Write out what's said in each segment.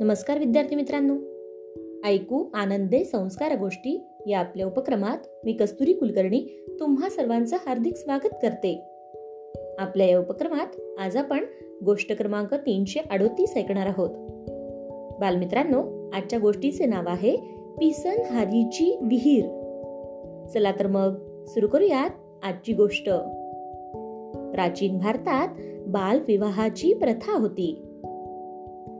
नमस्कार विद्यार्थी मित्रांनो. ऐकू आनंदे संस्कार गोष्टी या आपल्या उपक्रमात मी कस्तुरी कुलकर्णी तुम्हा सर्वांचं हार्दिक स्वागत करते. आपल्या या उपक्रमात आज आपण गोष्ट क्रमांक तीनशे अडोतीस ऐकणार आहोत. बालमित्रांनो आजच्या गोष्टीचे नाव आहे पिसन हारीची विहीर. चला तर मग सुरू करूयात आजची गोष्ट. प्राचीन भारतात बालविवाहाची प्रथा होती.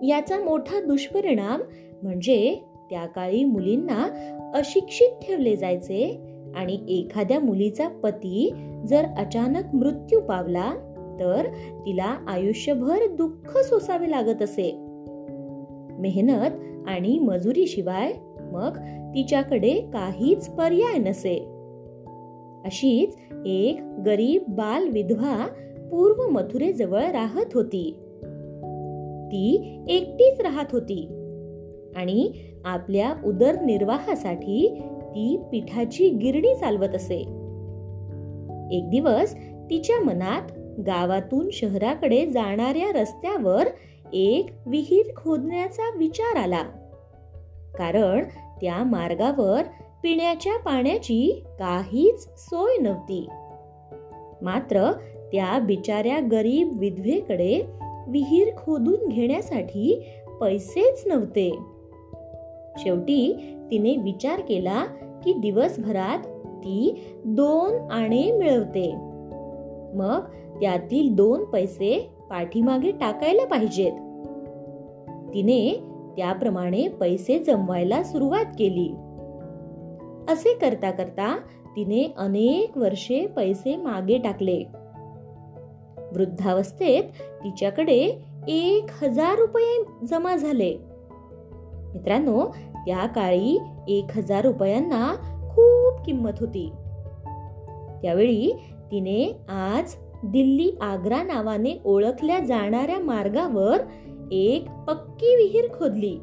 याचा मोठा दुष्परिणाम म्हणजे त्या काळी मुलींना अशिक्षित ठेवले जायचे आणि एखाद्या मुलीचा पती जर अचानक मृत्यू पावला तर तिला आयुष्यभर दुःख सोसावे लागत असे. मेहनत आणि मजुरीशिवाय मग तिच्याकडे काहीच पर्याय नसे. अशीच एक गरीब बाल विधवा पूर्व मथुरेजवळ राहत होती. ती एकटीच राहत होती. आणि आपल्या उदरनिर्वाहासाठी ती पिठाची गिरणी चालवत असे. एक दिवस तिच्या मनात गावातून शहराकडे जाणाऱ्या रस्त्यावर एक विहीर खोदण्याचा विचार आला. कारण त्या मार्गावर पिण्याच्या पाण्याची काहीच सोय नव्हती. मात्र त्या बिचाऱ्या गरीब विधवेकडे विहीर खोदून घेण्यासाठी पैसेच नव्हते. शेवटी तिने विचार केला की दिवसभरात ती दोन आणे मिळवते. मग त्यातील दोन पैसे पाठीमागे टाकायला पाहिजेत. तिने त्याप्रमाणे पैसे जमवायला सुरुवात केली. असे करता करता तिने अनेक वर्षे पैसे मागे टाकले. वृद्धावस्थेत तिच्याकडे एक हजार रुपये जमा झाले. मित्रांनो त्या काळी एक हजार रुपयांना खूप किंमत होती. त्यावेळी तिने आज दिल्ली आग्रा नावाने ओळखल्या जाणाऱ्या मार्गावर एक पक्की विहीर खोदली.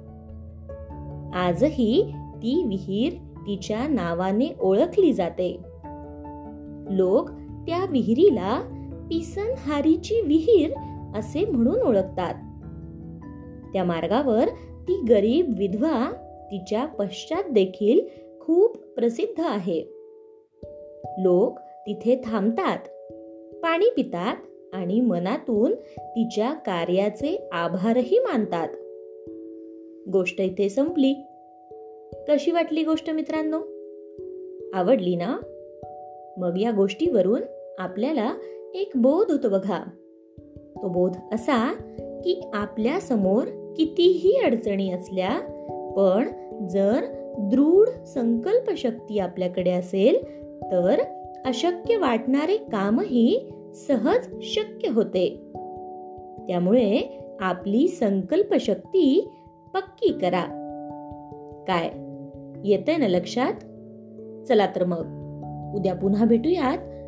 आजही ती विहीर तिच्या नावाने ओळखली जाते. लोक त्या विहिरीला पिसनहारीची विहीर असे म्हणून ओळखतात. त्या मार्गावर ती गरीब विधवा तिच्या पश्चात देखील खूप प्रसिद्ध आहे. लोक तिथे थांबतात पाणी पितात आणि मनातून तिच्या कार्याचे आभारही मानतात. गोष्ट इथे संपली. कशी वाटली गोष्ट मित्रांनो? आवडली ना? मग या गोष्टीवरून आपल्याला एक बोध होतो बघा. तो बोध असा की आपल्यासमोर कितीही अडचणी असल्या पण जर दृढ संकल्प शक्ती आपल्याकडे असेल तर अशक्य वाटणारे कामही सहज शक्य होते. त्यामुळे आपली संकल्प शक्ती पक्की करा. काय? येते ना लक्षात? चला तर मग. उद्या पुन्हा भेटूयात.